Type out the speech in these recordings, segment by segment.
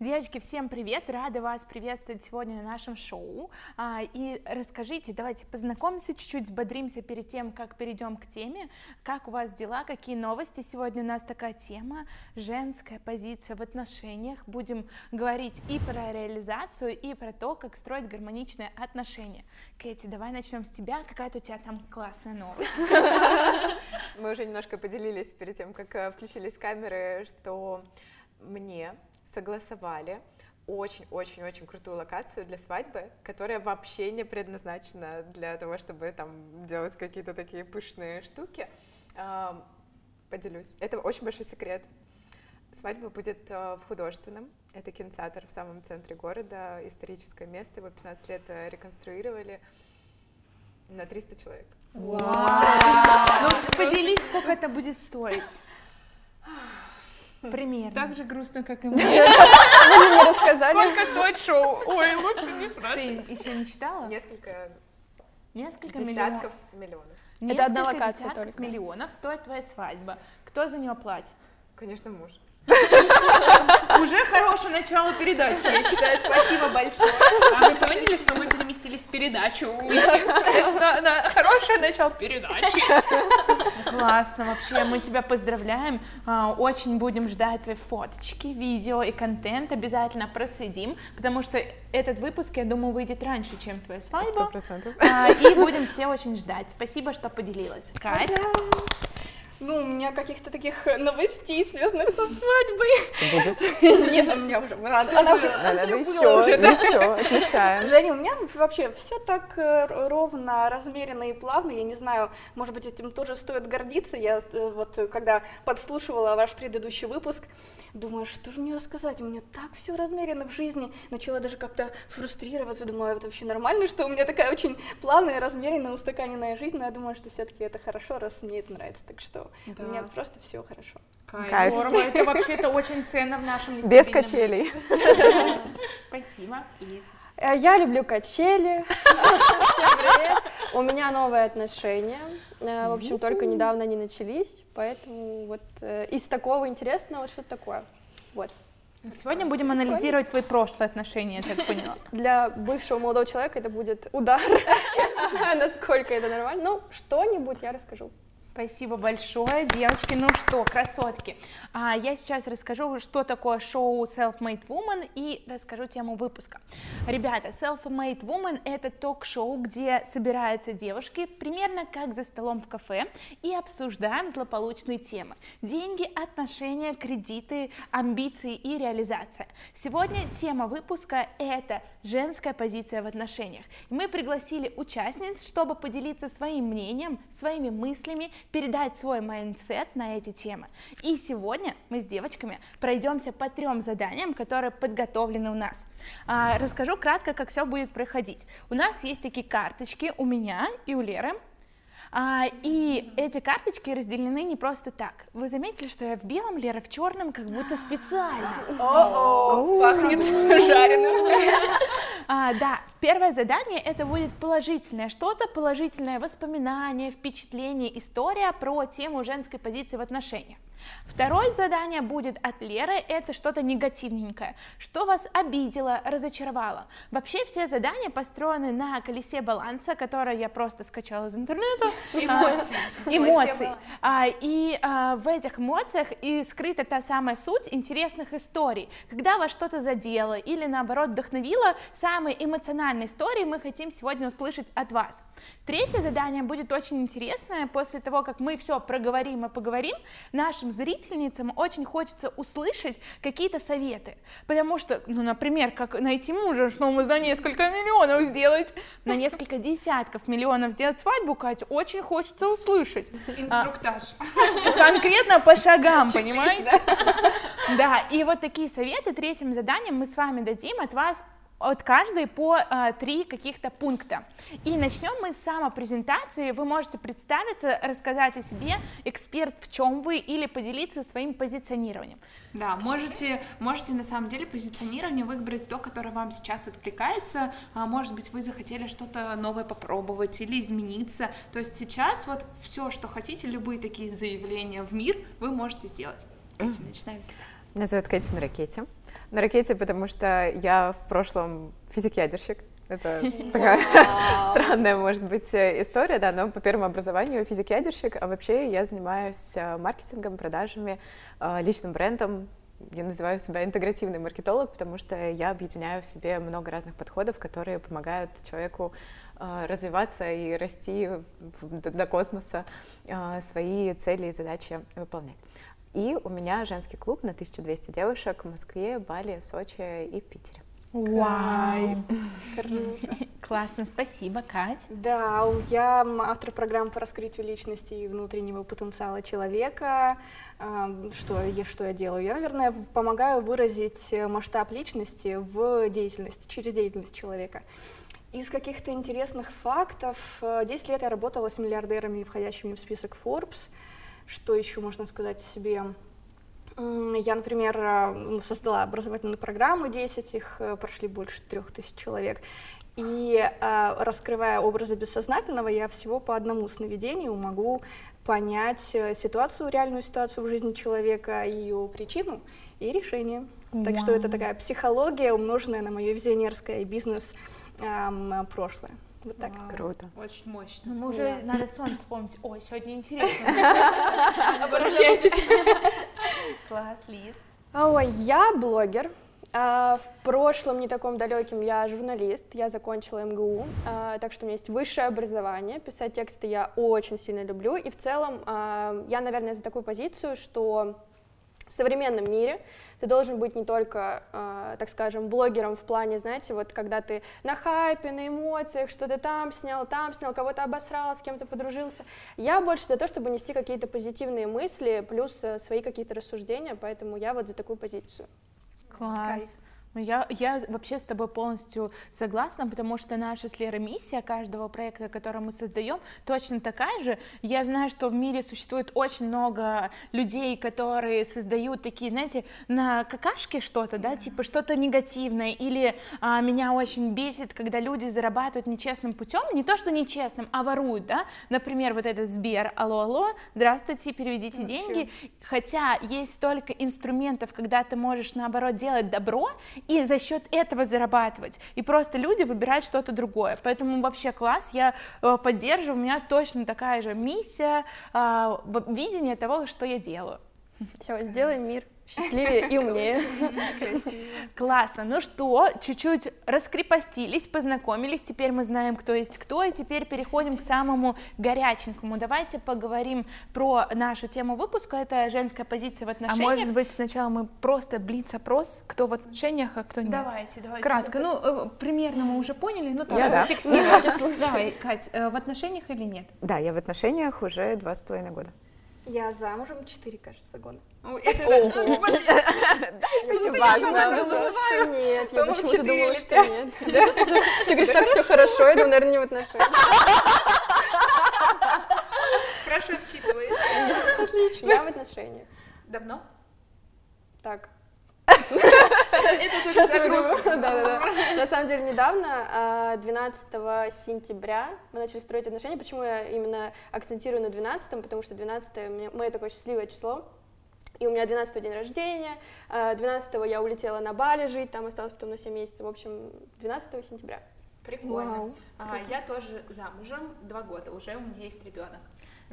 Девочки, всем привет! Рада вас приветствовать сегодня на нашем шоу. А, и расскажите, давайте познакомимся чуть-чуть, сбодримся перед тем, как перейдем к теме. Как у вас дела, какие новости? Сегодня у нас такая тема – женская позиция в отношениях. Будем говорить и про реализацию, и про то, как строить гармоничные отношения. Кэти, давай начнем с тебя. Какая-то у тебя там классная новость. Мы уже немножко поделились перед тем, как э, включились камеры, что мне согласовали очень-очень-очень крутую локацию для свадьбы, которая вообще не предназначена для того, чтобы там делать какие-то такие пышные штуки. Поделюсь. Это очень большой секрет. Свадьба будет э, в художественном. Это кинотеатр в самом центре города, историческое место. Его 15 лет э, реконструировали на 300 человек. Вау! Ну, поделись, сколько это будет стоить. Примерно. Так же грустно, как и мне. Вы же не рассказали. Сколько стоит шоу? Ой, лучше не спрашивай. Ты еще не читала? Несколько Несколько десятков миллионов. Несколько одна локация только. миллионов стоит твоя свадьба. Кто за нее платит? Конечно, муж. Уже хорошее начало передачи, я считаю. Спасибо большое. А вы поняли, что мы переместились в передачу? На- на Хорошее начало передачи. Классно, вообще, мы тебя поздравляем. А, Очень будем ждать твои фоточки, видео и контент. Обязательно проследим, потому что этот выпуск, я думаю, выйдет раньше, чем твоя свадьба. процентов. А, И будем все очень ждать. Спасибо, что поделилась. Кать? Ну, у меня каких-то таких новостей, связанных со Все будет. свадьбой. Нет, у меня уже, она, она уже, Надо всё еще, уже, да. еще, отмечаем. Женя, у меня вообще все так э, ровно, размеренно и плавно. Я не знаю, может быть, этим тоже стоит гордиться. Я э, вот когда подслушивала ваш предыдущий выпуск, думаю, что же мне рассказать? У меня так все размеренно в жизни. Начала даже как-то фрустрироваться. Думаю, это вообще нормально, что у меня такая очень плавная, размеренная, устаканенная жизнь. Но я думаю, что все-таки это хорошо, раз мне это нравится. Так что Да. у меня просто все хорошо. Кайф. Здорово, это вообще-то очень ценно в нашем Без качелей. Спасибо. Э, Я люблю качели. У меня новые отношения. Э, В общем, только недавно они начались, поэтому вот э, из такого интересного что такое. Вот. Сегодня будем анализировать твои прошлые отношения, я так поняла. Для бывшего молодого человека это будет удар. Насколько это нормально. Ну, что-нибудь я расскажу. Спасибо большое, девочки. Ну что, красотки, а, я сейчас расскажу, что такое шоу Self-Made Woman и расскажу тему выпуска. Ребята, Self-Made Woman — это ток-шоу, где собираются девушки примерно как за столом в кафе и обсуждаем злополучные темы. Деньги, отношения, кредиты, амбиции и реализация. Сегодня тема выпуска — это женская позиция в отношениях. Мы пригласили участниц, чтобы поделиться своим мнением, своими мыслями, передать свой mindset на эти темы. И сегодня мы с девочками пройдемся по трем заданиям, которые подготовлены у нас. А, расскажу кратко, как все будет проходить. У нас есть такие карточки у меня и у Леры. А, и эти карточки разделены не просто так. Вы заметили, что я в белом, Лера в черном, как будто специально. О-о, пахнет жареным. А, да, первое задание это будет положительное что-то, положительное воспоминание, впечатление, история про тему женской позиции в отношениях. Второе задание будет от Леры, это что-то негативненькое, что вас обидело, разочаровало. Вообще все задания построены на колесе баланса, которое я просто скачала из интернета. Эмоции. А, Эмоций. А, и а, в этих эмоциях и скрыта та самая суть интересных историй. Когда вас что-то задело или наоборот вдохновило, самые эмоциональные истории мы хотим сегодня услышать от вас. Третье задание будет очень интересное. После того, как мы все проговорим и поговорим, нашим зрительницам очень хочется услышать какие-то советы. Потому что, ну, например, как найти мужа, чтобы за несколько миллионов сделать, на несколько десятков миллионов сделать свадьбу, Катя, очень хочется услышать. Инструктаж. Конкретно по шагам, понимаете? Да, и вот такие советы третьим заданием мы с вами дадим от вас от каждой по а, три каких-то пункта. И начнем мы с самопрезентации. Вы можете представиться, рассказать о себе, эксперт в чем вы, или поделиться своим позиционированием. Да, можете, можете на самом деле позиционирование выбрать то, которое вам сейчас откликается. А, может быть, вы захотели что-то новое попробовать или измениться. То есть сейчас вот все, что хотите, любые такие заявления в мир, вы можете сделать. Катя, начинаем с тебя. Меня зовут Кэти на ракете. На ракете, потому что я в прошлом физик-ядерщик. Это такая странная, может быть, история, да, но по первому образованию физик-ядерщик, а вообще я занимаюсь э, маркетингом, продажами, э, личным брендом, я называю себя интегративный маркетолог, потому что я объединяю в себе много разных подходов, которые помогают человеку э, развиваться и расти до космоса, э, свои цели и задачи выполнять. И у меня женский клуб на 1200 девушек в Москве, Бали, Сочи и в Питере. Вау! Классно, спасибо, Кать. Да, я автор программы по раскрытию личности и внутреннего потенциала человека. Что я, что я делаю? Я, наверное, помогаю выразить масштаб личности в деятельности, через деятельность человека. Из каких-то интересных фактов, 10 лет я работала с миллиардерами, входящими в список Forbes. Что еще можно сказать о себе? Я, например, э, создала образовательную программу, 10 их э, прошли больше трех тысяч человек. И э, раскрывая образы бессознательного, я всего по одному сновидению могу понять ситуацию, реальную ситуацию в жизни человека, ее причину и решение. Wow. Так что это такая психология, умноженная на мое визионерское и бизнес эм, прошлое. Вот так. Вау. Круто. Очень мощно. Ну, мы уже да. надо сон вспомнить. Ой, сегодня интересно. Обращайтесь. Класс, Лиз. Ой, я блогер. А, в прошлом, не таком далеким, я журналист, я закончила МГУ, а, так что у меня есть высшее образование, писать тексты я очень сильно люблю, и в целом а, я, наверное, за такую позицию, что в современном мире ты должен быть не только, э, так скажем, блогером в плане, знаете, вот когда ты на хайпе, на эмоциях, что-то там снял, там снял, кого-то обосрал, с кем-то подружился. Я больше за то, чтобы нести какие-то позитивные мысли, плюс э, свои какие-то рассуждения, поэтому я вот за такую позицию. Класс. Ну, я, я вообще с тобой полностью согласна, потому что наша с Лерой миссия каждого проекта, который мы создаем, точно такая же. Я знаю, что в мире существует очень много людей, которые создают такие, знаете, на какашке что-то, да, типа что-то негативное, или а, меня очень бесит, когда люди зарабатывают нечестным путем, не то что нечестным, а воруют, да, например, вот этот Сбер, алло, алло, здравствуйте, переведите Вообще. деньги, хотя есть столько инструментов, когда ты можешь, наоборот, делать добро, и за счет этого зарабатывать. И просто люди выбирают что-то другое. Поэтому вообще класс, я э, поддерживаю, у меня точно такая же миссия, а, видение того, что я делаю. Все, сделаем мир счастливее и умнее. Классно. Ну что, чуть-чуть раскрепостились, познакомились, теперь мы знаем, кто есть кто, и теперь переходим к самому горяченькому. Давайте поговорим про нашу тему выпуска, это женская позиция в а отношениях. А может быть сначала мы просто блиц-опрос, кто в отношениях, а кто нет? Давайте, давайте. Кратко, ну, э, примерно мы уже поняли, ну, так, зафиксируем. Давай, Кать, э, в отношениях или нет? Да, я в отношениях уже два с половиной года. Я замужем 4, кажется, года. Это не важно. Нет, я почему-то думала, что нет. Ты говоришь, так все хорошо, я думаю, наверное, не в отношениях. Хорошо считывает. Отлично. Я в отношениях. Давно? Так, это Сейчас Да, да, да. На самом деле недавно, 12 а, сентября, мы начали строить отношения. Почему я именно акцентирую на 12? Потому что 12 мое такое счастливое число. И у меня 12 день рождения, 12 а, я улетела на Бали жить, там осталось потом на 7 месяцев. В общем, 12 сентября. Прикольно. Вау. А, я тоже замужем, два года, уже у меня есть ребенок.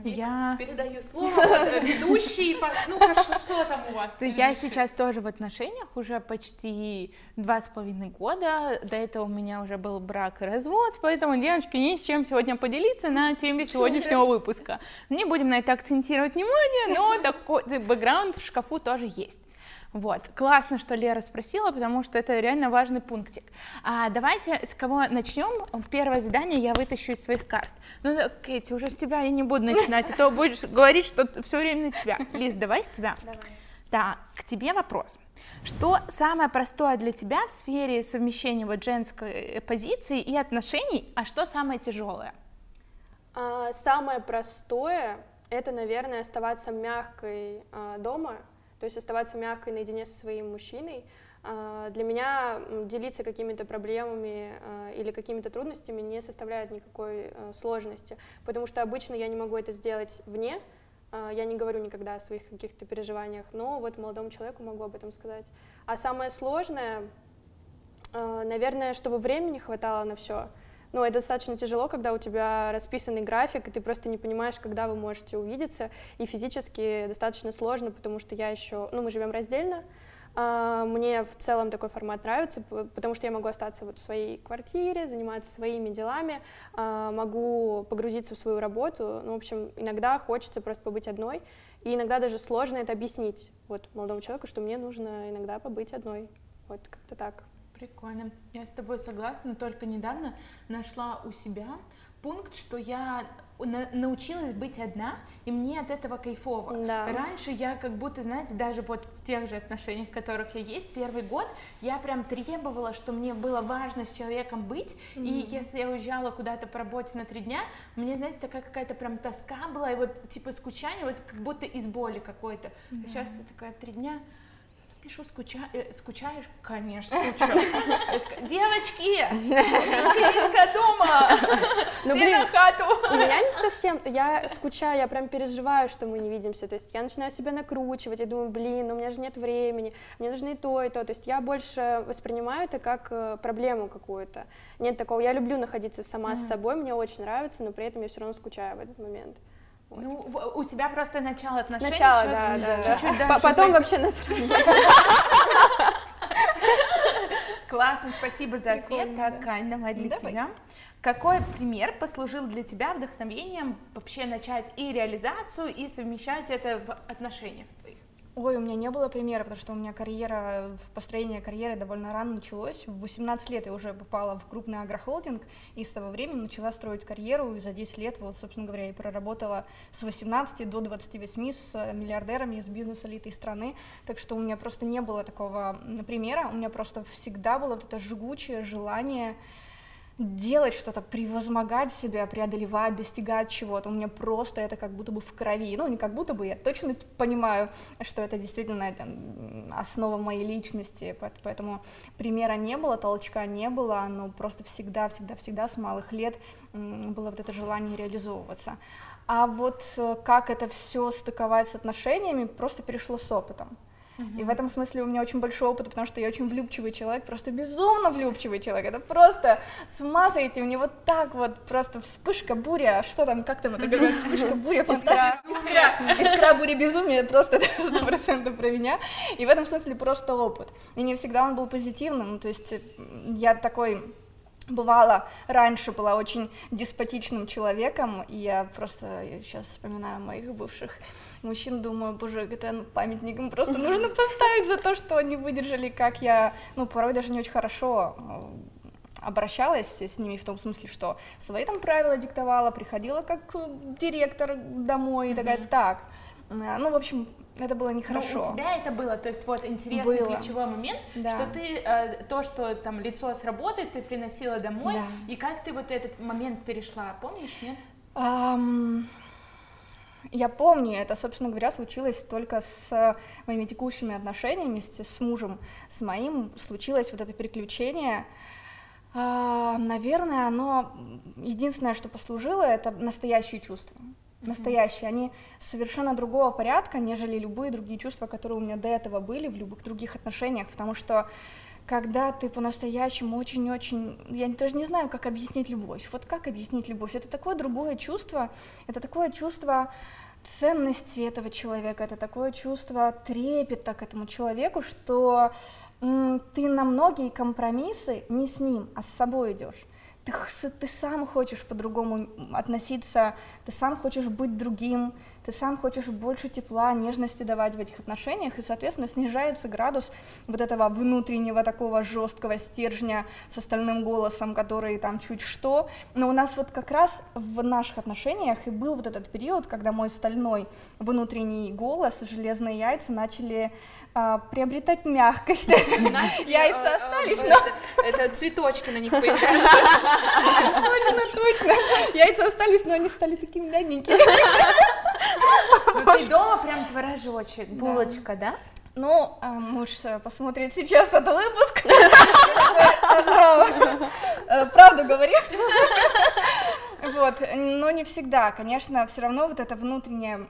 Я передаю слово ведущий, ну что там у вас? Я сейчас тоже в отношениях уже почти два с половиной года. До этого у меня уже был брак и развод, поэтому, девочки, не с чем сегодня поделиться на теме сегодняшнего выпуска. Не будем на это акцентировать внимание, но такой бэкграунд в шкафу тоже есть. Вот, классно, что Лера спросила, потому что это реально важный пунктик. А давайте с кого начнем? Первое задание я вытащу из своих карт. Ну, Кэти, уже с тебя я не буду начинать, а то будешь говорить, что все время на тебя. Лиз, давай с тебя. Давай. Так, к тебе вопрос. Что самое простое для тебя в сфере совмещения вот женской э, позиции и отношений, а что самое тяжелое? А, самое простое это, наверное, оставаться мягкой а, дома, то есть оставаться мягкой наедине со своим мужчиной. А, для меня делиться какими-то проблемами а, или какими-то трудностями не составляет никакой а, сложности, потому что обычно я не могу это сделать вне, я не говорю никогда о своих каких-то переживаниях, но вот молодому человеку могу об этом сказать. А самое сложное, э, наверное, чтобы времени хватало на все. Ну, это достаточно тяжело, когда у тебя расписанный график, и ты просто не понимаешь, когда вы можете увидеться. И физически достаточно сложно, потому что я еще, ну, мы живем раздельно, а, мне в целом такой формат нравится, потому что я могу остаться вот в своей квартире, заниматься своими делами, а, могу погрузиться в свою работу. Ну, в общем, иногда хочется просто побыть одной, и иногда даже сложно это объяснить вот молодому человеку, что мне нужно иногда побыть одной. Вот как-то так. Прикольно. Я с тобой согласна, только недавно нашла у себя пункт, что я на, научилась быть одна, и мне от этого кайфово. Да. Раньше я как будто, знаете, даже вот в тех же отношениях, в которых я есть, первый год, я прям требовала, что мне было важно с человеком быть, mm-hmm. и если я уезжала куда-то по работе на три дня, мне, знаете, такая какая-то прям тоска была, и вот типа скучание, вот как будто из боли какой-то. Mm-hmm. А сейчас я такая три дня, пишу, скуча... э, скучаешь? Конечно, скучаю. Девочки, вечеринка дома, ну, все на хату. У меня не совсем, я скучаю, я прям переживаю, что мы не видимся, то есть я начинаю себя накручивать, я думаю, блин, ну у меня же нет времени, мне нужно и то, и то, то есть я больше воспринимаю это как э, проблему какую-то. Нет такого, я люблю находиться сама с собой, мне очень нравится, но при этом я все равно скучаю в этот момент. Вот. Ну, у тебя просто начало отношений. Начало, да, да, чуть-чуть да. Потом вообще насрать. Классно, спасибо за ответ. Так, Кань, давай для тебя. Какой пример послужил для тебя вдохновением вообще начать и реализацию, и совмещать это в отношениях? Ой, у меня не было примера, потому что у меня карьера, построение карьеры довольно рано началось. В 18 лет я уже попала в крупный агрохолдинг, и с того времени начала строить карьеру, и за 10 лет, вот, собственно говоря, я проработала с 18 до 28 с миллиардерами из бизнес-элиты страны, так что у меня просто не было такого примера, у меня просто всегда было вот это жгучее желание делать что-то, превозмогать себя, преодолевать, достигать чего-то. У меня просто это как будто бы в крови. Ну, не как будто бы, я точно понимаю, что это действительно основа моей личности, поэтому примера не было, толчка не было, но просто всегда, всегда, всегда с малых лет было вот это желание реализовываться. А вот э, как это все стыковать с отношениями, просто перешло с опытом. И в этом смысле у меня очень большой опыт, потому что я очень влюбчивый человек, просто безумно влюбчивый человек. Это просто с ума сойти, мне вот так вот просто вспышка, буря, что там, как там это говорят, вспышка, буря, фантазия, искра, искра, буря, безумие, просто сто процентов про меня. И в этом смысле просто опыт. И не всегда он был позитивным, то есть я такой бывала раньше была очень деспотичным человеком, и я просто я сейчас вспоминаю моих бывших мужчин, думаю, боже, это памятником просто нужно поставить за то, что они выдержали, как я, ну, порой даже не очень хорошо э, обращалась с ними в том смысле, что свои там правила диктовала, приходила как директор домой и такая, так, э, ну, в общем, это было нехорошо. Но у тебя это было, то есть вот интересный было. ключевой момент, да. что ты э, то, что там лицо сработает, ты приносила домой, да. и как ты вот этот момент перешла, помнишь, нет? Um... Я помню, это, собственно говоря, случилось только с моими текущими отношениями, с мужем, с моим, случилось вот это переключение. А, наверное, оно единственное, что послужило, это настоящие чувства настоящие, они совершенно другого порядка, нежели любые другие чувства, которые у меня до этого были в любых других отношениях, потому что когда ты по-настоящему очень-очень, я даже не знаю, как объяснить любовь. Вот как объяснить любовь? Это такое другое чувство, это такое чувство ценности этого человека, это такое чувство трепета к этому человеку, что ты на многие компромиссы не с ним, а с собой идешь ты, ты сам хочешь по-другому относиться, ты сам хочешь быть другим, ты сам хочешь больше тепла, нежности давать в этих отношениях, и, соответственно, снижается градус вот этого внутреннего такого жесткого стержня с остальным голосом, который там чуть что. Но у нас вот как раз в наших отношениях и был вот этот период, когда мой стальной внутренний голос, железные яйца начали а, приобретать мягкость. Яйца э, остались, но... Это цветочки на них появляются. Точно, точно. Яйца остались, но они стали такими мягенькими. Ну ты дома прям творожочек, булочка, да? Ну, а, муж э, посмотрит сейчас этот выпуск. Э, правду говорим. Вот, но не всегда, конечно, все равно вот это внутреннее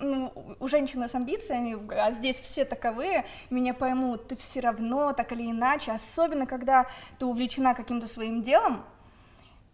ну, у женщины с амбициями, а здесь все таковые, меня поймут, ты все равно, так или иначе, особенно когда ты увлечена каким-то своим делом,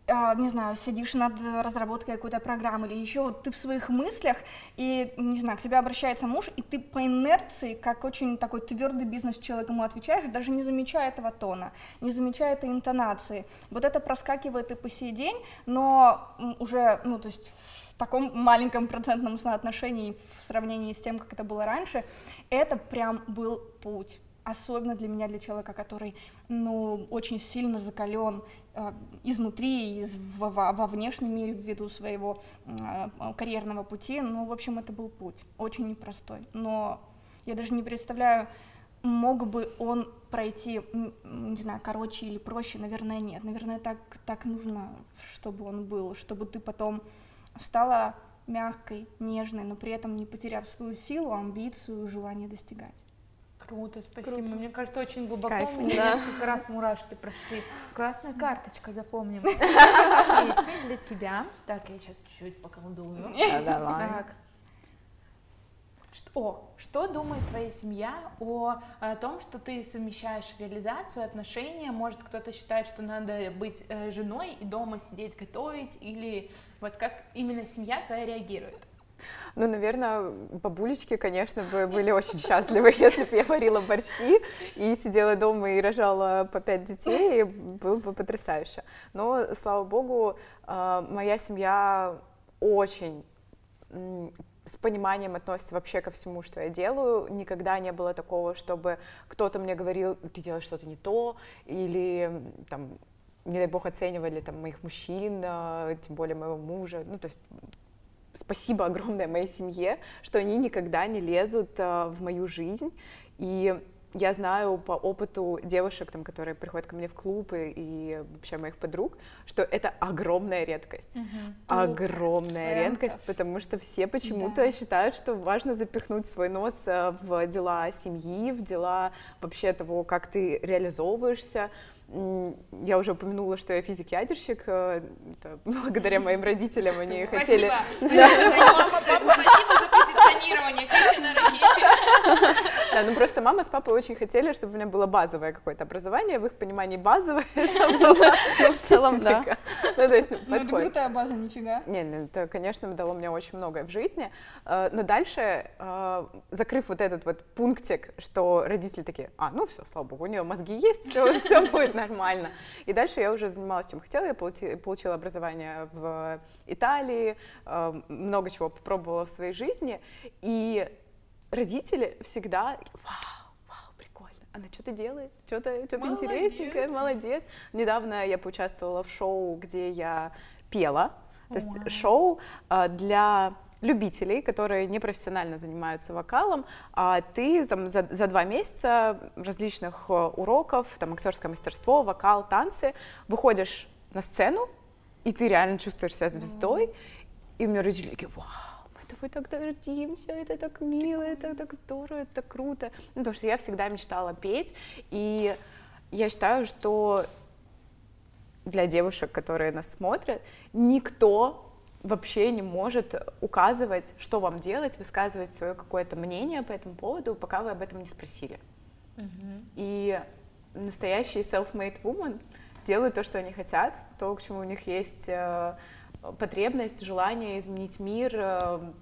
не знаю, сидишь над разработкой какой-то программы или еще, вот ты в своих мыслях, и, не знаю, к тебе обращается муж, и ты по инерции, как очень такой твердый бизнес-человек ему отвечаешь, даже не замечая этого тона, не замечая этой интонации. Вот это проскакивает и по сей день, но уже, ну, то есть в таком маленьком процентном соотношении в сравнении с тем, как это было раньше, это прям был путь особенно для меня, для человека, который, ну, очень сильно закален э, изнутри, из, во, во внешнем мире ввиду своего э, карьерного пути. Ну, в общем, это был путь, очень непростой. Но я даже не представляю, мог бы он пройти, не знаю, короче или проще, наверное, нет. Наверное, так, так нужно, чтобы он был, чтобы ты потом стала мягкой, нежной, но при этом не потеряв свою силу, амбицию, желание достигать. Круто, спасибо. Круто. Мне кажется, очень глубоко. Кайф. У меня да. несколько раз мурашки прошли. Классная карточка, запомним. Кейти, для тебя. Так, я сейчас чуть-чуть поколдую. Да, давай. Так. О, что думает твоя семья о, о том, что ты совмещаешь реализацию, отношения? Может, кто-то считает, что надо быть э, женой и дома сидеть готовить? Или вот как именно семья твоя реагирует? Ну, наверное, бабулечки, конечно, бы были очень счастливы, если бы я варила борщи и сидела дома и рожала по пять детей, было бы потрясающе. Но, слава богу, а, моя семья очень с пониманием относится вообще ко всему, что я делаю. Никогда не было такого, чтобы кто-то мне говорил, ты делаешь что-то не то, или там, не дай бог, оценивали там моих мужчин, а, тем более моего мужа. Ну, то есть спасибо огромное моей семье, что они никогда не лезут э, в мою жизнь. И я знаю по опыту девушек, там, которые приходят ко мне в клуб и, и вообще моих подруг, что это огромная редкость. Угу. Огромная Фэнка. редкость, потому что все почему-то да. считают, что важно запихнуть свой нос э, в дела семьи, в дела вообще того, как ты реализовываешься. Я уже упомянула, что я физик-ядерщик. Э, это благодаря моим родителям они спасибо, хотели... Спасибо, спасибо, спасибо за позиционирование Да, ну просто мама с папой очень хотели, чтобы у меня было базовое какое-то образование. В их понимании базовое Ну, в целом, да. Ну, то есть, ну, это крутая база, нифига. Не, это, конечно, дало мне очень многое в жизни. Э, но дальше, э, закрыв вот этот вот пунктик, что родители такие, а, ну все, слава богу, у нее мозги есть, все, все будет нормально. И дальше я уже занималась чем хотела, я получила образование в Италии, э, много чего попробовала в своей жизни, и родители всегда, вау, вау, прикольно, она что-то делает, что-то что интересненькое, молодец. Недавно я поучаствовала в шоу, где я пела, то есть wow. шоу а, для любителей, которые непрофессионально занимаются вокалом, а ты за, за, за два месяца различных э, уроков, там актерское мастерство, вокал, танцы, выходишь на сцену, и ты реально чувствуешь себя звездой, mm. и у меня родители такие, вау, тобой так гордимся, это так мило, это так здорово, это так круто. Ну, потому что я всегда мечтала петь, и я считаю, что для девушек, которые нас смотрят, никто вообще не может указывать, что вам делать, высказывать свое какое-то мнение по этому поводу, пока вы об этом не спросили. Uh-huh. И настоящие self-made women делают то, что они хотят, то, к чему у них есть э, потребность, желание изменить мир, э,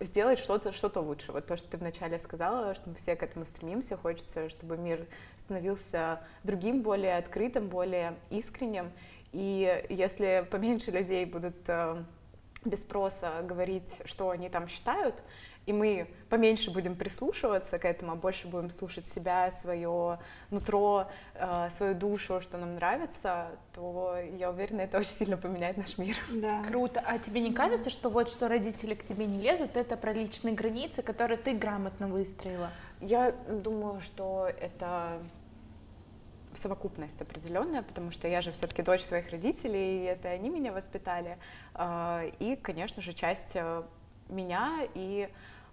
сделать что-то что лучше. Вот то, что ты вначале сказала, что мы все к этому стремимся, хочется, чтобы мир становился другим, более открытым, более искренним. И если поменьше людей будут э, без спроса говорить, что они там считают, и мы поменьше будем прислушиваться к этому, а больше будем слушать себя, свое нутро, э, свою душу, что нам нравится, то я уверена, это очень сильно поменяет наш мир. Да. Круто. А тебе не кажется, что вот что родители к тебе не лезут, это про личные границы, которые ты грамотно выстроила? Я думаю, что это совокупность определенная, потому что я же все-таки дочь своих родителей, и это они меня воспитали. А, и, конечно же, часть э, меня и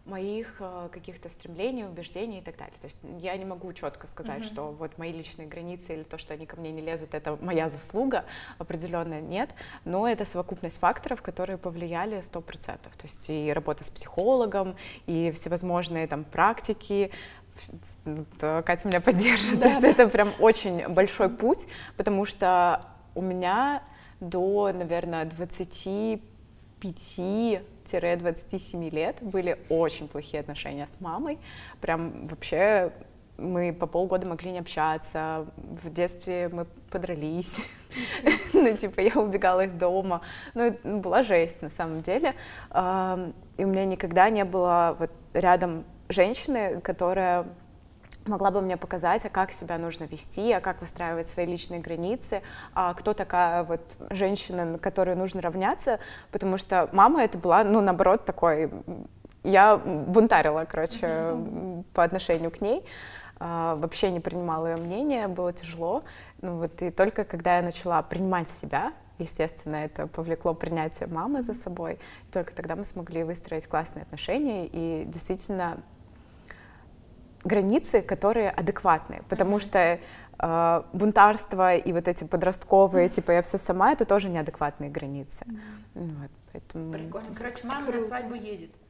моих э, каких-то стремлений, убеждений и так далее. То есть я не могу четко сказать, mm-hmm. что вот мои личные границы или то, что они ко мне не лезут, это моя заслуга, определенно нет, но это совокупность факторов, которые повлияли 100%. То есть и работа с психологом, и всевозможные там практики, то Катя меня поддержит. Да, То есть да. это прям очень большой путь, потому что у меня до, наверное, 25 5-27 лет были очень плохие отношения с мамой. Прям вообще мы по полгода могли не общаться. В детстве мы подрались. ну, типа, я убегала из дома. Ну, была жесть на самом деле. И у меня никогда не было вот рядом женщины, которая могла бы мне показать, а как себя нужно вести, а как выстраивать свои личные границы, а кто такая вот женщина, на которую нужно равняться, потому что мама это была, ну, наоборот, такой, я бунтарила, короче, mm-hmm. по отношению к ней, а, вообще не принимала ее мнение, было тяжело, ну вот и только когда я начала принимать себя, естественно, это повлекло принятие мамы за собой, только тогда мы смогли выстроить классные отношения и действительно границы, которые адекватные, потому mm-hmm. что э, бунтарство и вот эти подростковые, mm-hmm. типа я все сама, это тоже неадекватные границы. Mm-hmm. Вот, поэтому... Прикольно. Короче, мама Круто. на свадьбу едет.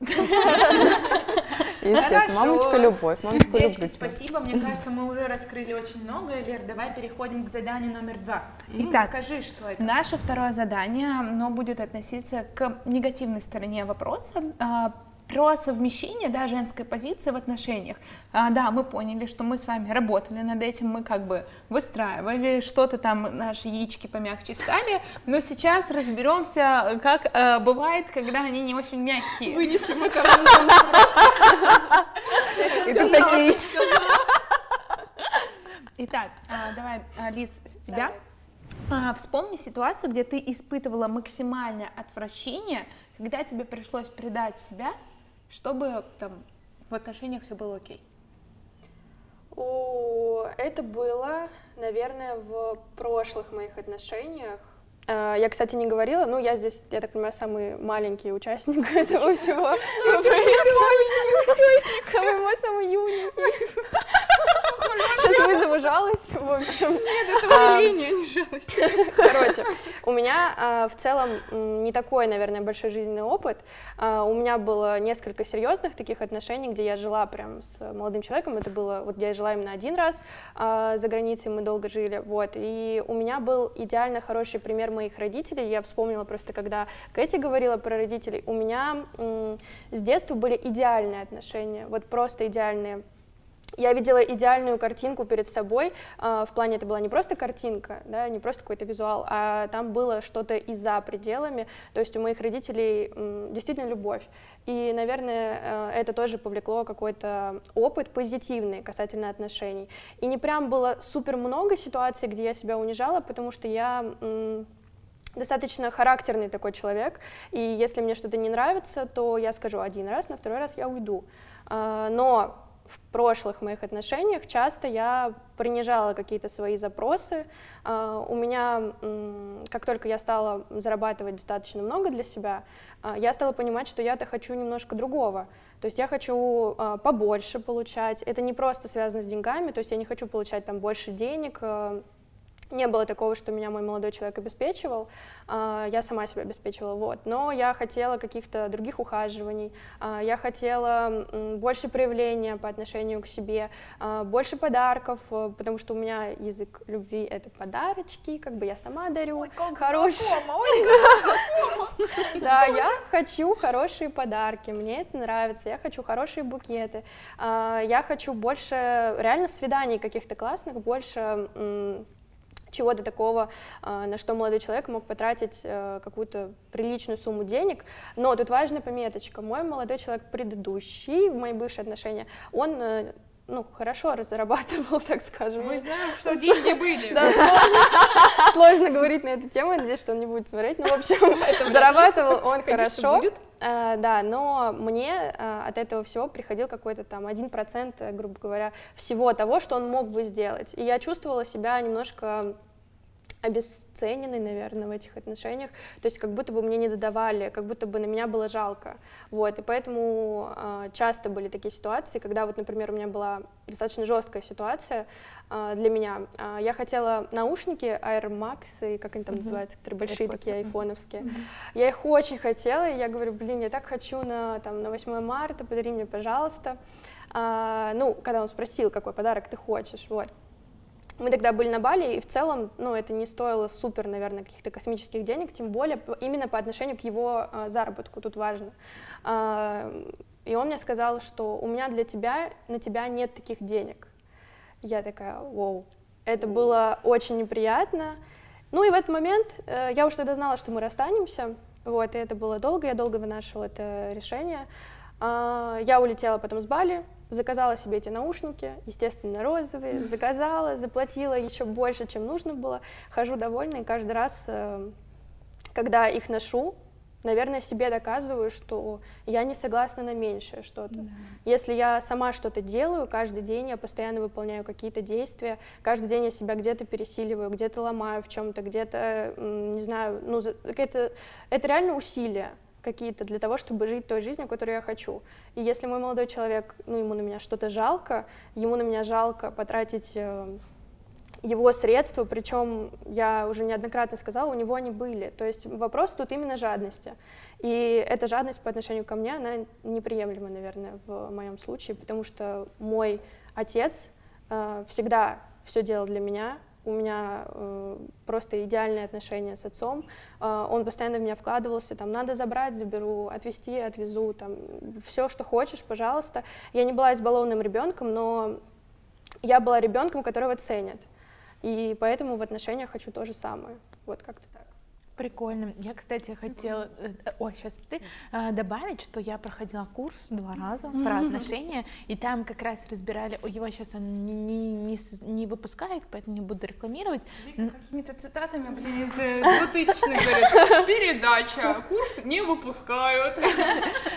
Естественно, мамочка любовь, мамочка Девочки, спасибо, мне кажется, мы уже раскрыли очень много. Лер, давай переходим к заданию номер два. Итак, скажи, что это? Наше второе задание, оно будет относиться к негативной стороне вопроса а, про совмещение, да, женской позиции в отношениях. А, да, мы поняли, что мы с вами работали над этим, мы как бы выстраивали, что-то там, наши яички помягче стали, но сейчас разберемся, как э, бывает, когда они не очень мягкие. Макароны просто. Это такие... Итак, а, давай, Лиз, с тебя. А, вспомни ситуацию, где ты испытывала максимальное отвращение, когда тебе пришлось предать себя чтобы там в отношениях все было окей? О, это было, наверное, в прошлых моих отношениях. А, я, кстати, не говорила, ну, я здесь, я так понимаю, самый маленький участник этого всего. Маленький участник. Самый самый юненький. Сейчас вызову жалость, в общем. Нет, это умиление, а не жалость. Короче, у меня а, в целом не такой, наверное, большой жизненный опыт. А, у меня было несколько серьезных таких отношений, где я жила прям с молодым человеком. Это было, вот я жила именно один раз за границей, мы долго жили, вот. И у меня был идеально хороший пример моих родителей. Я вспомнила просто, когда Кэти говорила про родителей, у меня с детства были идеальные отношения, вот просто идеальные я видела идеальную картинку перед собой, э, в плане это была не просто картинка, да, не просто какой-то визуал, а там было что-то и за пределами, то есть у моих родителей действительно любовь. И, наверное, э, это тоже повлекло какой-то опыт позитивный касательно отношений. И не прям было супер много ситуаций, где я себя унижала, потому что я достаточно характерный такой человек, и если мне что-то не нравится, то я скажу один раз, на второй раз я уйду. Э, но в прошлых моих отношениях часто я принижала какие-то свои запросы. А, у меня, как только я стала зарабатывать достаточно много для себя, а, я стала понимать, что я-то хочу немножко другого. То есть я хочу а, побольше получать. Это не просто связано с деньгами, то есть я не хочу получать там больше денег, не было такого, что меня мой молодой человек обеспечивал, а, я сама себя обеспечивала, вот. Но я хотела каких-то других ухаживаний, а, я хотела больше проявления по отношению к себе, а, больше подарков, э, потому что у меня язык любви — это подарочки, как бы я сама дарю. Ой, как хорошие. Да, я хочу хорошие подарки, мне это нравится, я хочу хорошие букеты, я хочу больше реально свиданий каких-то классных, больше чего-то такого, а, на что молодой человек мог потратить э, какую-то приличную сумму денег. Но тут важная пометочка. Мой молодой человек предыдущий, в мои бывшие отношения, он э, ну, хорошо разрабатывал, так скажем. Мы знаем, что деньги были. Да, сложно, сложно говорить на эту тему, надеюсь, что он не будет смотреть. Но, в общем, зарабатывал он хорошо. Uh, да, но мне uh, от этого всего приходил какой-то там один процент, грубо говоря, всего того, что он мог бы сделать. И я чувствовала себя немножко обесцененной, наверное, в этих отношениях, то есть как будто бы мне не додавали, как будто бы на меня было жалко, вот, и поэтому э, часто были такие ситуации, когда вот, например, у меня была достаточно жесткая ситуация э, для меня, э, я хотела наушники Air Max, и как они там mm-hmm. называются, которые большие AirPods. такие айфоновские, mm-hmm. я их очень хотела, и я говорю, блин, я так хочу на, там, на 8 марта, подари мне, пожалуйста, э, ну, когда он спросил, какой подарок ты хочешь, вот, мы тогда были на Бали, и в целом, ну, это не стоило супер, наверное, каких-то космических денег, тем более именно по отношению к его э, заработку, тут важно. Э, и он мне сказал, что у меня для тебя, на тебя нет таких денег. Я такая, вау, это было очень неприятно. Ну и в этот момент э, я уже тогда знала, что мы расстанемся, вот, и это было долго, я долго вынашивала это решение. Э, я улетела потом с Бали, заказала себе эти наушники, естественно, розовые, заказала, заплатила еще больше, чем нужно было, хожу довольна, и каждый раз, э, когда их ношу, наверное, себе доказываю, что я не согласна на меньшее что-то. Да. Если я сама что-то делаю, каждый день я постоянно выполняю какие-то действия, каждый день я себя где-то пересиливаю, где-то ломаю в чем-то, где-то, не знаю, ну, это, это реально усилие какие-то для того, чтобы жить той жизнью, которую я хочу. И если мой молодой человек, ну, ему на меня что-то жалко, ему на меня жалко потратить э, его средства, причем я уже неоднократно сказала, у него они были. То есть вопрос тут именно жадности. И эта жадность по отношению ко мне, она неприемлема, наверное, в моем случае, потому что мой отец э, всегда все делал для меня, у меня э, просто идеальные отношения с отцом. Э, он постоянно в меня вкладывался, там, надо забрать, заберу, отвезти, отвезу, там, все, что хочешь, пожалуйста. Я не была избалованным ребенком, но я была ребенком, которого ценят. И поэтому в отношениях хочу то же самое. Вот как-то так. Прикольно. Я, кстати, хотела, э, о, сейчас ты, э, добавить, что я проходила курс два раза про отношения, и там как раз разбирали, его сейчас он не, не, не, не выпускает, поэтому не буду рекламировать. Вика какими-то цитатами, блин, из 2000-х говорит, передача, курс не выпускают.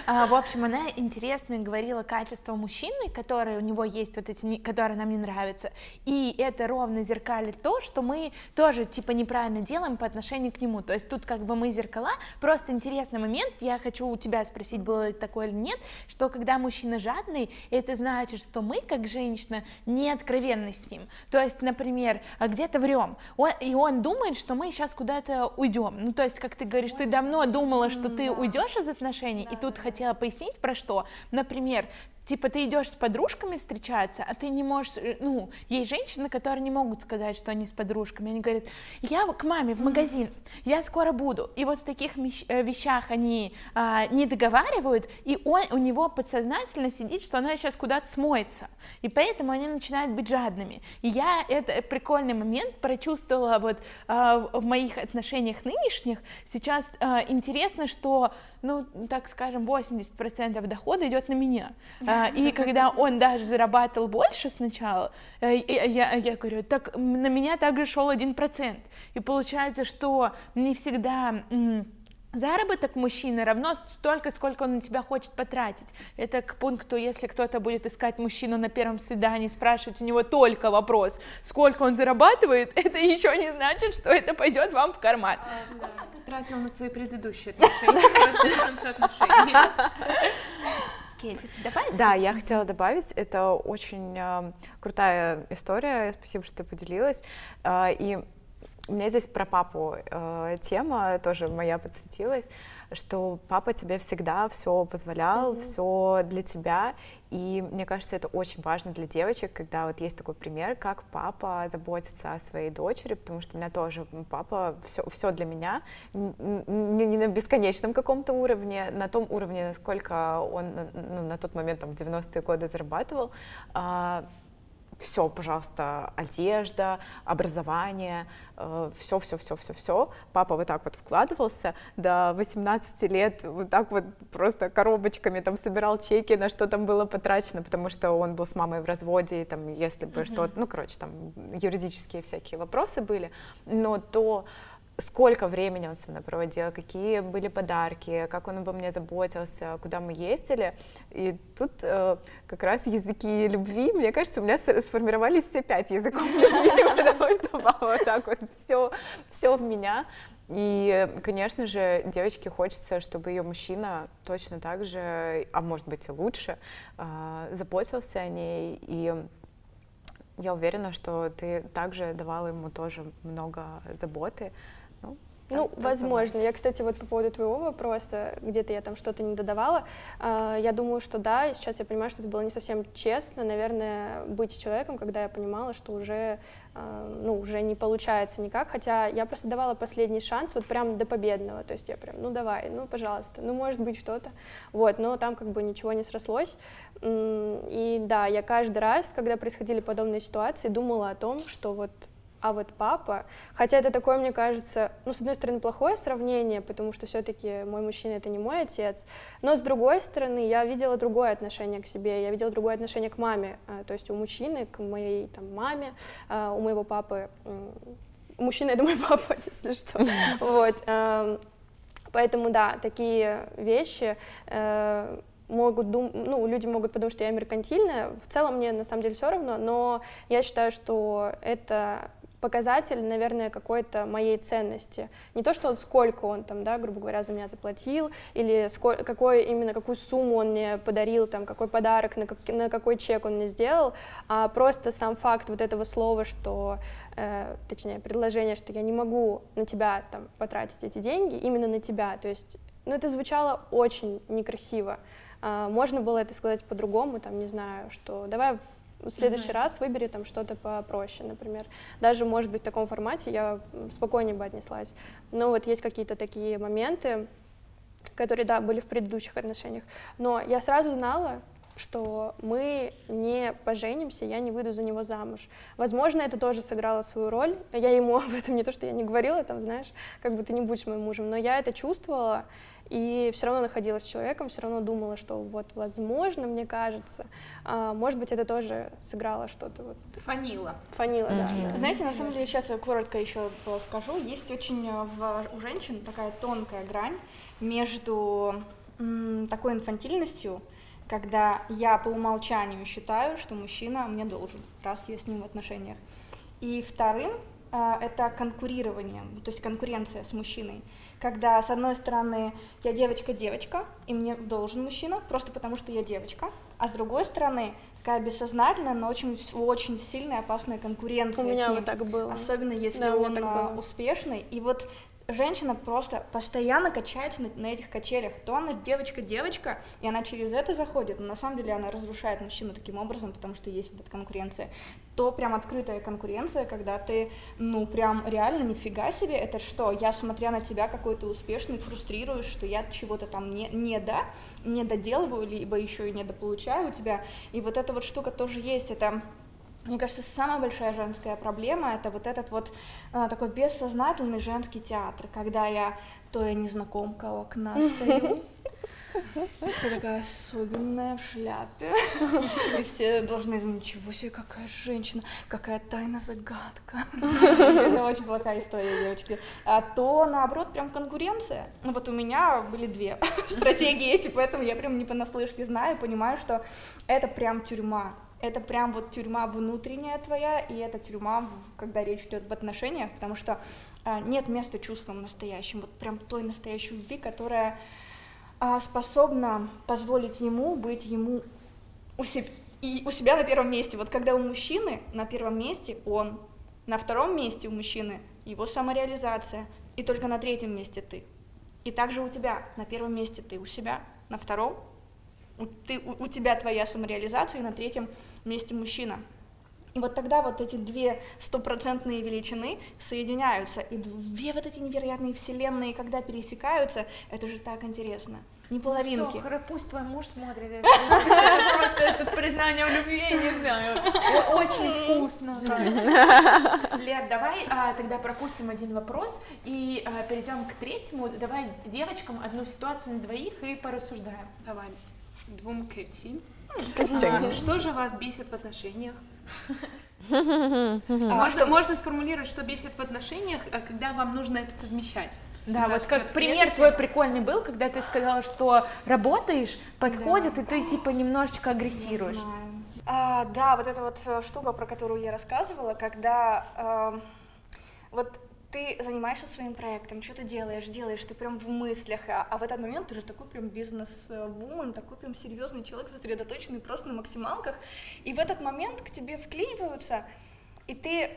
А, в общем, она интересно говорила качество мужчины, которые у него есть, вот эти, которые нам не нравятся, и это ровно зеркалит то, что мы тоже, типа, неправильно делаем по отношению к нему, то есть тут как бы мы зеркала. Просто интересный момент, я хочу у тебя спросить, было ли такое или нет, что когда мужчина жадный, это значит, что мы, как женщина, не откровенны с ним. То есть, например, где-то врем, он, и он думает, что мы сейчас куда-то уйдем. Ну, то есть, как ты говоришь, ты давно думала, что ты уйдешь из отношений, и тут хотела пояснить про что. Например, типа ты идешь с подружками встречаться, а ты не можешь, э, ну, есть женщины, которые не могут сказать, что они с подружками, они говорят, я к маме в магазин, я скоро буду, и вот в таких э, вещах они а, не договаривают, и он, у него подсознательно сидит, что она сейчас куда-то смоется, и поэтому они начинают быть жадными, и я это прикольный момент прочувствовала вот а, в моих отношениях нынешних, сейчас а, интересно, что ну, так скажем, 80% дохода идет на меня. А, и когда он даже зарабатывал больше сначала, э, я, я говорю, так на меня также шел 1%. И получается, что не всегда Заработок мужчины равно столько, сколько он на тебя хочет потратить. Это к пункту, если кто-то будет искать мужчину на первом свидании, спрашивать у него только вопрос, сколько он зарабатывает, это еще не значит, что это пойдет вам в карман. А, да. Тратил на свои предыдущие отношения, Да, я хотела добавить, это очень э, крутая история, спасибо, что ты поделилась. Э, и у меня здесь про папу э, тема тоже моя подсветилась, что папа тебе всегда все позволял, mm-hmm. все для тебя, и мне кажется, это очень важно для девочек, когда вот есть такой пример, как папа заботится о своей дочери, потому что у меня тоже папа все, все для меня, не, не на бесконечном каком-то уровне, на том уровне, насколько он ну, на тот момент, там, в 90-е годы зарабатывал, а, все, пожалуйста, одежда, образование, все, все, все, все, все. Папа вот так вот вкладывался до 18 лет, вот так вот просто коробочками там собирал чеки, на что там было потрачено, потому что он был с мамой в разводе, и там, если бы mm-hmm. что, ну, короче, там юридические всякие вопросы были, но то сколько времени он со мной проводил, какие были подарки, как он обо мне заботился, куда мы ездили. И тут э, как раз языки любви, мне кажется, у меня сформировались все пять языков любви, потому что папа вот так вот все, все в меня. И, конечно же, девочке хочется, чтобы ее мужчина точно так же, а может быть и лучше, э, заботился о ней и я уверена, что ты также давала ему тоже много заботы. Ну, ну, так, возможно. Я, кстати, вот по поводу твоего вопроса, где-то я там что-то не додавала, э, я думаю, что да, сейчас я понимаю, что это было не совсем честно, наверное, быть человеком, когда я понимала, что уже, э, ну, уже не получается никак, хотя я просто давала последний шанс, вот прям до победного, то есть я прям, ну, давай, ну, пожалуйста, ну, может быть, что-то, вот, но там как бы ничего не срослось, и да, я каждый раз, когда происходили подобные ситуации, думала о том, что вот а вот папа, хотя это такое, мне кажется, ну, с одной стороны, плохое сравнение, потому что все-таки мой мужчина это не мой отец, но с другой стороны, я видела другое отношение к себе, я видела другое отношение к маме, а, то есть у мужчины, к моей там маме, а, у моего папы, мужчина это мой папа, если что, вот, поэтому, да, такие вещи, э, могут дум... ну, люди могут подумать, что я меркантильная. В целом мне на самом деле все равно, но я считаю, что это показатель, наверное, какой-то моей ценности. Не то, что вот сколько он там, да, грубо говоря, за меня заплатил, или сколько, какой, именно какую сумму он мне подарил, там, какой подарок, на, как, на какой чек он мне сделал, а просто сам факт вот этого слова, что, э, точнее, предложение, что я не могу на тебя там потратить эти деньги, именно на тебя, то есть, ну, это звучало очень некрасиво. А, можно было это сказать по-другому, там, не знаю, что давай в следующий mm-hmm. раз выбери там что-то попроще, например. Даже, может быть, в таком формате я спокойнее бы отнеслась. Но вот есть какие-то такие моменты, которые, да, были в предыдущих отношениях. Но я сразу знала, что мы не поженимся, я не выйду за него замуж. Возможно, это тоже сыграло свою роль. Я ему об этом не то, что я не говорила, там, знаешь, как бы ты не будешь моим мужем, но я это чувствовала, и все равно находилась с человеком, все равно думала, что вот, возможно, мне кажется, а, может быть, это тоже сыграло что-то. Вот. Фанила. Фанила, mm-hmm. да. Знаете, на самом деле, сейчас я коротко еще скажу, есть очень э, в, у женщин такая тонкая грань между м, такой инфантильностью, когда я по умолчанию считаю, что мужчина мне должен, раз я с ним в отношениях. И вторым это конкурирование, то есть конкуренция с мужчиной. Когда, с одной стороны, я девочка-девочка, и мне должен мужчина, просто потому что я девочка, а с другой стороны, такая бессознательная, но очень, очень сильная опасная конкуренция. У меня с ним, вот так было. Особенно если да, он а, успешный. И вот женщина просто постоянно качается на, на этих качелях. То она девочка-девочка, и она через это заходит, но на самом деле она разрушает мужчину таким образом, потому что есть вот эта конкуренция. То прям открытая конкуренция, когда ты, ну, прям реально нифига себе, это что, я, смотря на тебя какой-то успешный, фрустрируюсь, что я чего-то там не, не, да, не доделываю, либо еще и недополучаю у тебя, и вот эта вот штука тоже есть, это мне кажется, самая большая женская проблема это вот этот вот а, такой бессознательный женский театр, когда я то я незнакомка у окна стою, все такая особенная в шляпе. И все должны ничего себе, какая женщина, какая тайна загадка. Это очень плохая история, девочки. А то, наоборот, прям конкуренция. Ну вот у меня были две стратегии эти, поэтому я прям не понаслышке знаю, понимаю, что это прям тюрьма это прям вот тюрьма внутренняя твоя, и это тюрьма, когда речь идет об отношениях, потому что а, нет места чувствам настоящим, вот прям той настоящей любви, которая а, способна позволить ему быть ему у себя, и у себя на первом месте. Вот когда у мужчины на первом месте он, на втором месте у мужчины его самореализация, и только на третьем месте ты. И также у тебя на первом месте ты у себя, на втором у, ты, у, у тебя твоя самореализация, и на третьем месте мужчина. И вот тогда вот эти две стопроцентные величины соединяются, и две вот эти невероятные вселенные, когда пересекаются, это же так интересно. Не половинки. Все, пусть твой муж смотрит это. Просто это признание в любви, не знаю. Очень вкусно. Лер, давай а, тогда пропустим один вопрос и а, перейдем к третьему. Давай девочкам одну ситуацию на двоих и порассуждаем. Давай двум Кэти. А, что же вас бесит в отношениях? Можно, можно сформулировать, что бесит в отношениях, а когда вам нужно это совмещать. Да, Да, вот как пример твой прикольный был, когда ты сказала, что работаешь, подходит, и ты типа немножечко агрессируешь. А, да, вот эта вот э, штука, про которую я рассказывала, когда эм, вот ты занимаешься своим проектом, что ты делаешь, делаешь, ты прям в мыслях, а, а в этот момент ты же такой прям бизнес-вумен, такой прям серьезный человек, сосредоточенный просто на максималках, и в этот момент к тебе вклиниваются, и ты,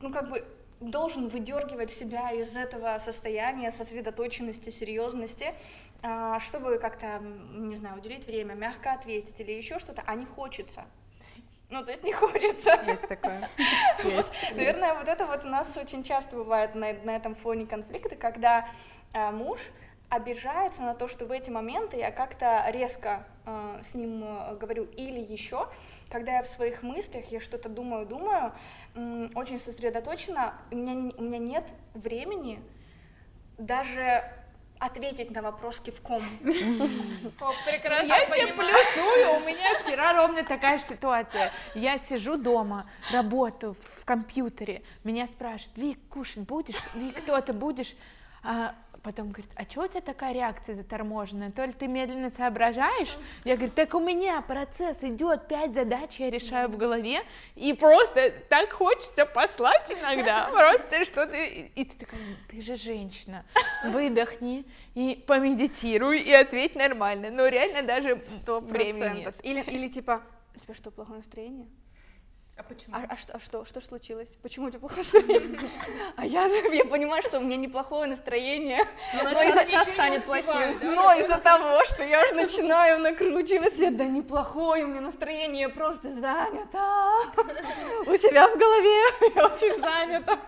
ну как бы должен выдергивать себя из этого состояния сосредоточенности, серьезности, а, чтобы как-то, не знаю, уделить время, мягко ответить или еще что-то, а не хочется. Ну, то есть не хочется. Есть такое. Есть. Наверное, вот это вот у нас очень часто бывает на, на этом фоне конфликты, когда а, муж обижается на то, что в эти моменты я как-то резко а, с ним а, говорю, или еще, когда я в своих мыслях, я что-то думаю, думаю, м, очень сосредоточена, у меня, у меня нет времени даже ответить на вопрос кивком. О, прекрасно Я тебе понимаю. плюсую, у меня вчера ровно такая же ситуация. Я сижу дома, работаю в компьютере, меня спрашивают, Вик, кушать будешь? Вик, кто-то будешь? А потом говорит, а что у тебя такая реакция заторможенная? То ли ты медленно соображаешь? Я говорю, так у меня процесс идет, пять задач я решаю в голове, и просто так хочется послать иногда, просто что ты... И ты такая, ты же женщина, выдохни и помедитируй, и ответь нормально. Ну, реально даже Сто времени процентов. Или, или типа, у тебя что, плохое настроение? А почему? А, а что, а что, что ж случилось? Почему у тебя плохое настроение? А я, я понимаю, что у меня неплохое настроение, Ну, но начнём из-за- ничего не станет плохим. да? Но из-за того, что я уже начинаю накручивать себя, да неплохое у меня настроение, просто занято. У себя в голове я очень занята.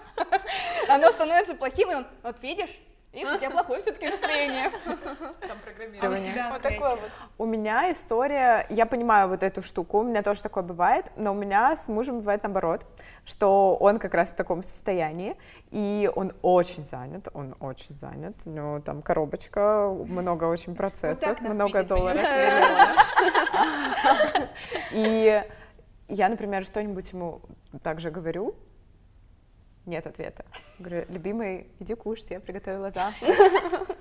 Оно становится плохим, и он, вот видишь, видишь, у тебя плохое все-таки настроение. Там А у программирование. тебя Вот такое вот. У меня история, я понимаю вот эту штуку, у меня тоже такое бывает, но у меня с мужем бывает наоборот, что он как раз в таком состоянии, и он очень занят, он очень занят, у него там коробочка, много очень процессов, много видит, долларов. И я, например, что-нибудь ему также говорю, нет ответа. Говорю, любимый, иди кушать, я приготовила завтрак.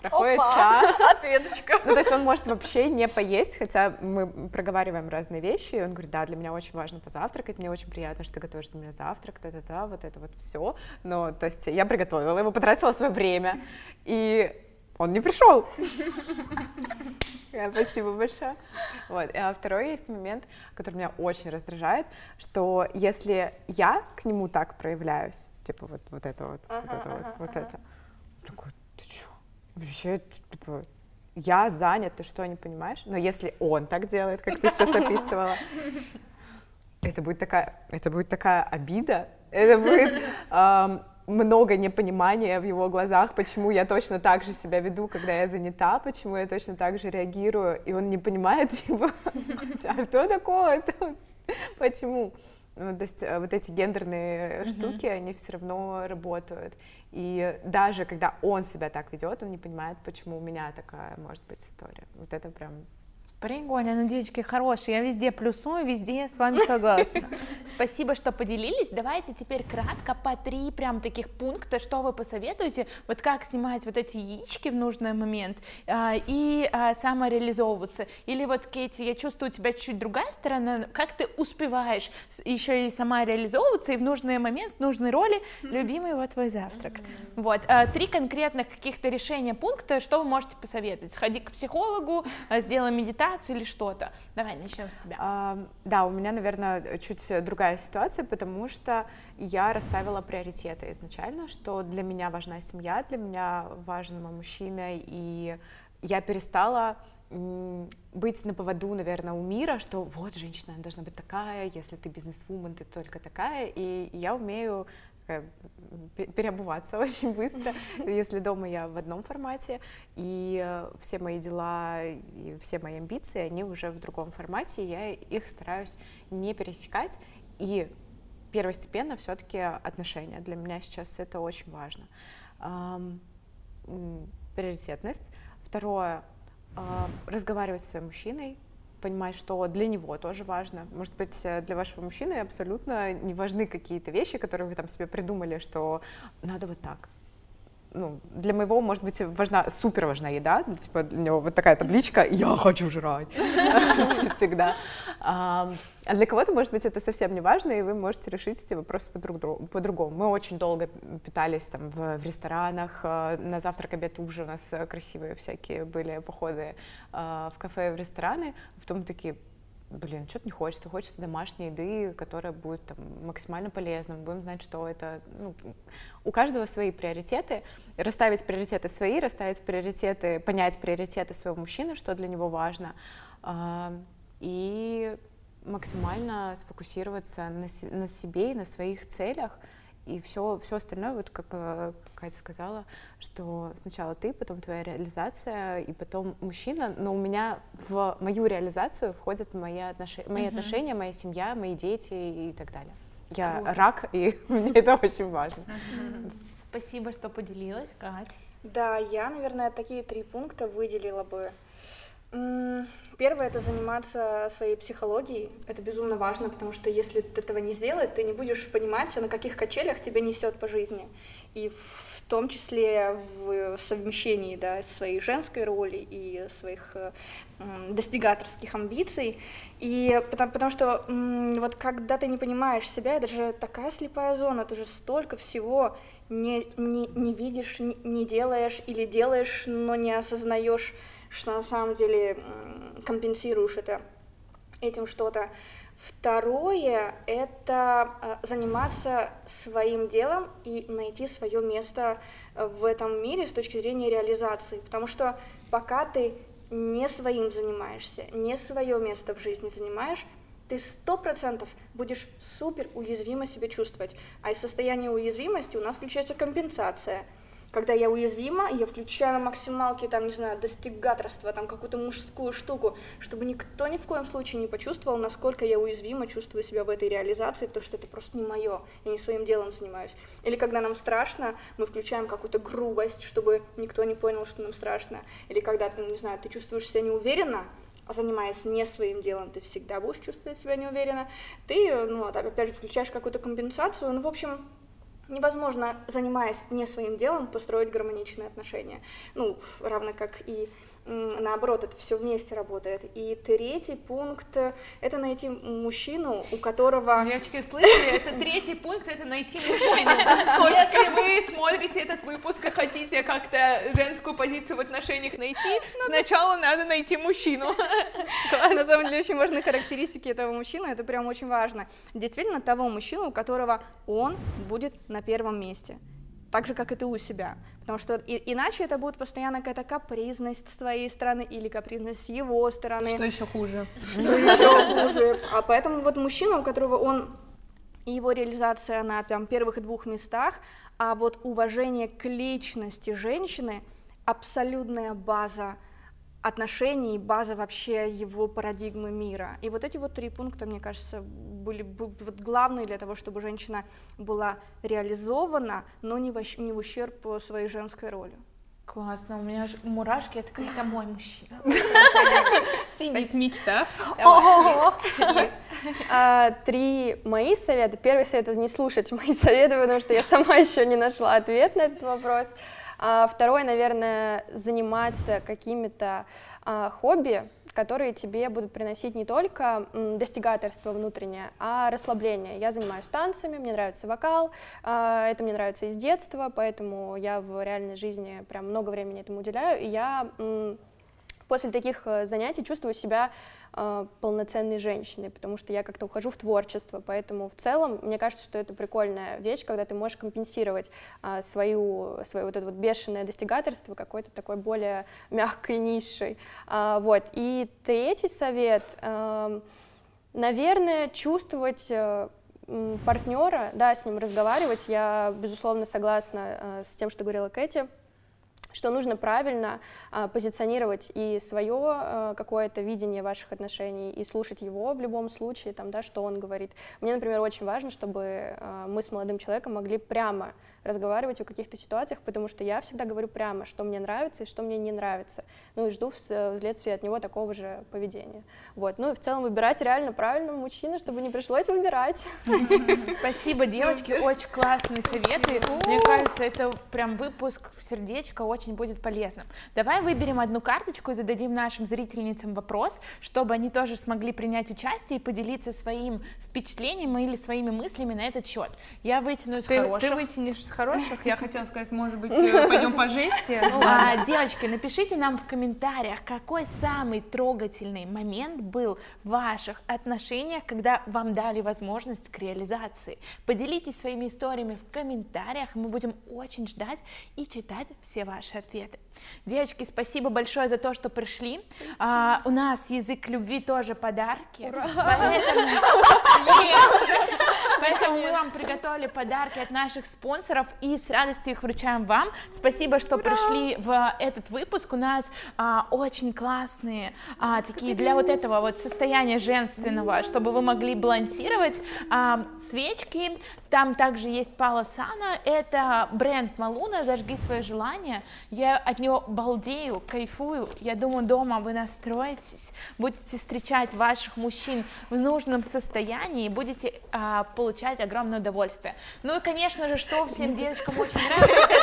Проходит Опа, час, Ответочка. ну, то есть он может вообще не поесть, хотя мы проговариваем разные вещи, и он говорит, да, для меня очень важно позавтракать, мне очень приятно, что ты готовишь для меня завтрак, да-да-да, вот это вот все. Но, то есть я приготовила его, потратила свое время, и он не пришел. Спасибо большое. Вот. А второй есть момент, который меня очень раздражает, что если я к нему так проявляюсь, типа вот, вот это вот, вот Ага, это вот, ага, вот ага. это, такой, ты чё? Вообще, типа, я занят, ты что, не понимаешь? Но если он так делает, как ты сейчас описывала, это будет такая, это будет такая обида, это будет много непонимания в его глазах, почему я точно так же себя веду, когда я занята, почему я точно так же реагирую, и он не понимает, типа, а что такое, почему? Ну, то есть э, вот эти гендерные штуки, они все равно работают. И даже когда он себя так ведет, он не понимает, почему у меня такая может быть история. Вот это прям Прикольно, ну, девочки, хорошие, я везде плюсую, везде с вами согласна. Спасибо, что поделились. Давайте теперь кратко по три прям таких пункта, что вы посоветуете, вот как снимать вот эти яички в нужный момент а, и а, самореализовываться. Или вот, Кейти, я чувствую у тебя чуть другая сторона, как ты успеваешь еще и сама реализовываться и в нужный момент, в нужной роли, любимый вот твой завтрак. Вот, а, три конкретных каких-то решения пункта, что вы можете посоветовать? Сходи к психологу, а, сделай медитацию или что-то. Давай, начнем с тебя. А, Да, у меня, наверное, чуть другая ситуация, потому что я расставила приоритеты изначально, что для меня важна семья, для меня важен мой мужчина, и я перестала быть на поводу, наверное, у мира, что вот женщина должна быть такая, если ты бизнес-вумен, ты только такая, и я умею такая, переобуваться очень быстро, если дома я в одном формате, и э, все мои дела и все мои амбиции, они уже в другом формате, я их стараюсь не пересекать, и первостепенно все-таки отношения. Для меня сейчас это очень важно. Приоритетность. Второе, а, разговаривать со своим мужчиной, понимать, что для него тоже важно. Может быть, э, для вашего мужчины абсолютно не важны какие-то вещи, которые вы там себе придумали, что надо вот так ну, для моего, может быть, важна, супер важна еда, типа для него вот такая табличка «Я хочу жрать» всегда. А для кого-то, может быть, это совсем не важно, и вы можете решить эти вопросы по-другому. Мы очень долго питались там в, в ресторанах, э, на завтрак, обед, ужин, у нас красивые всякие были походы э, в кафе, в рестораны, потом такие, блин, что-то не хочется, хочется домашней еды, которая будет там, максимально полезным, будем знать, что это, ну, у каждого свои приоритеты, расставить приоритеты свои, расставить приоритеты, понять приоритеты своего мужчины, что для него важно, и максимально сфокусироваться на, на себе и на своих целях, и все, все остальное, вот как э, Катя сказала, что сначала ты, потом твоя реализация, и потом мужчина, но у меня в мою реализацию входят мои, отнош... мои uh-huh. отношения, моя семья, мои дети и так далее. Я Круто. рак, и мне это очень важно. Спасибо, что поделилась, Катя. Да, я, наверное, такие три пункта выделила бы. Первое это заниматься своей психологией. Это безумно важно, потому что если ты этого не сделать, ты не будешь понимать, на каких качелях тебя несет по жизни. И в том числе в совмещении да, своей женской роли и своих достигаторских амбиций. И потому, потому что вот когда ты не понимаешь себя, это же такая слепая зона, ты же столько всего не, не, не видишь, не, не делаешь или делаешь, но не осознаешь что на самом деле компенсируешь это этим что-то. Второе — это э, заниматься своим делом и найти свое место э, в этом мире с точки зрения реализации, потому что пока ты не своим занимаешься, не свое место в жизни занимаешь, ты сто процентов будешь супер уязвимо себя чувствовать. А из состояния уязвимости у нас включается компенсация — когда я уязвима, я включаю на максималке, там, не знаю, достигаторство, там, какую-то мужскую штуку, чтобы никто ни в коем случае не почувствовал, насколько я уязвима, чувствую себя в этой реализации, потому что это просто не мое, я не своим делом занимаюсь. Или когда нам страшно, мы включаем какую-то грубость, чтобы никто не понял, что нам страшно. Или когда ты, не знаю, ты чувствуешь себя неуверенно, занимаясь не своим делом, ты всегда будешь чувствовать себя неуверенно, ты, ну, так, опять же, включаешь какую-то компенсацию, ну, в общем, невозможно, занимаясь не своим делом, построить гармоничные отношения. Ну, равно как и наоборот, это все вместе работает. И третий пункт — это найти мужчину, у которого... Девочки, слышали? Это третий пункт — это найти мужчину. Если вы смотрите этот выпуск и хотите как-то женскую позицию в отношениях найти, сначала надо найти мужчину. На самом деле, очень важные характеристики этого мужчины, это прям очень важно. Действительно, того мужчину, у которого он будет на первом месте так же, как и ты у себя. Потому что и, иначе это будет постоянно какая-то капризность с твоей стороны или капризность с его стороны. Что еще хуже. Что еще хуже. А поэтому вот мужчина, у которого он и его реализация на там, первых двух местах, а вот уважение к личности женщины абсолютная база отношений, база вообще его парадигмы мира. И вот эти вот три пункта, мне кажется, были бы вот главные для того, чтобы женщина была реализована, но не в, не в ущерб своей женской роли. Классно, у меня мурашки, это как это мой мужчина. Сидит мечта. А, три мои совета. Первый совет — это не слушать мои советы, потому что я сама еще не нашла ответ на этот вопрос. А второе, наверное, заниматься какими-то а, хобби, которые тебе будут приносить не только достигаторство внутреннее, а расслабление. Я занимаюсь танцами, мне нравится вокал, а, это мне нравится из детства, поэтому я в реальной жизни прям много времени этому уделяю, и я после таких э, занятий чувствую себя э, полноценной женщиной, потому что я как-то ухожу в творчество, поэтому в целом мне кажется, что это прикольная вещь, когда ты можешь компенсировать э, свою, свое вот это вот бешеное достигаторство какой-то такой более мягкой нишей. Э, вот. И третий совет, э, наверное, чувствовать э, партнера, да, с ним разговаривать. Я, безусловно, согласна э, с тем, что говорила Кэти что нужно правильно а, позиционировать и свое а, какое-то видение ваших отношений, и слушать его в любом случае, там, да, что он говорит. Мне, например, очень важно, чтобы а, мы с молодым человеком могли прямо разговаривать о каких-то ситуациях, потому что я всегда говорю прямо, что мне нравится и что мне не нравится. Ну и жду вследствие от него такого же поведения. Вот. Ну и в целом выбирать реально правильного мужчину, чтобы не пришлось выбирать. Спасибо, девочки, очень классные советы. Мне кажется, это прям выпуск в сердечко очень будет полезным. Давай выберем одну карточку и зададим нашим зрительницам вопрос, чтобы они тоже смогли принять участие и поделиться своим впечатлением или своими мыслями на этот счет. Я вытяну из хороших. Ты вытянешь хороших, я хотела сказать, может быть, э, пойдем по жести. Ну, а, девочки, напишите нам в комментариях, какой самый трогательный момент был в ваших отношениях, когда вам дали возможность к реализации. Поделитесь своими историями в комментариях, мы будем очень ждать и читать все ваши ответы. Девочки, спасибо большое за то, что пришли. А, у нас язык любви тоже подарки. Ура! Поэтому... Поэтому мы вам приготовили подарки от наших спонсоров и с радостью их вручаем вам. Спасибо, что Ура! пришли в этот выпуск. У нас а, очень классные а, такие для вот этого вот состояния женственного, чтобы вы могли балансировать а, свечки. Там также есть Пала Сана. Это бренд Малуна. Зажги свое желание. Я от него балдею, кайфую. Я думаю, дома вы настроитесь, будете встречать ваших мужчин в нужном состоянии и будете а, получать огромное удовольствие. Ну и, конечно же, что всем девочкам очень нравится,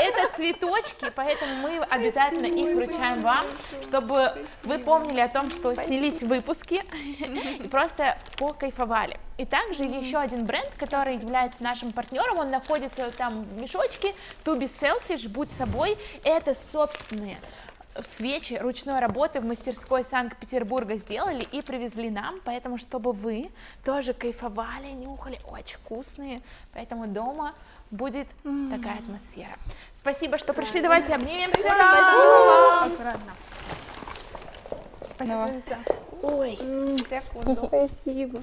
это цветочки, поэтому мы обязательно их вручаем вам, чтобы вы помнили о том, что снялись выпуски и просто покайфовали. И также еще один бренд, который является нашим партнером, он находится там в мешочке, Туби Selfish, будь собой, это собственные свечи ручной работы в мастерской Санкт-Петербурга сделали и привезли нам, поэтому чтобы вы тоже кайфовали, нюхали, очень вкусные, поэтому дома будет mm. такая атмосфера. Спасибо, что пришли, давайте обнимемся. Спасибо. Аккуратно. Спасибо. Ой, секунду. Спасибо.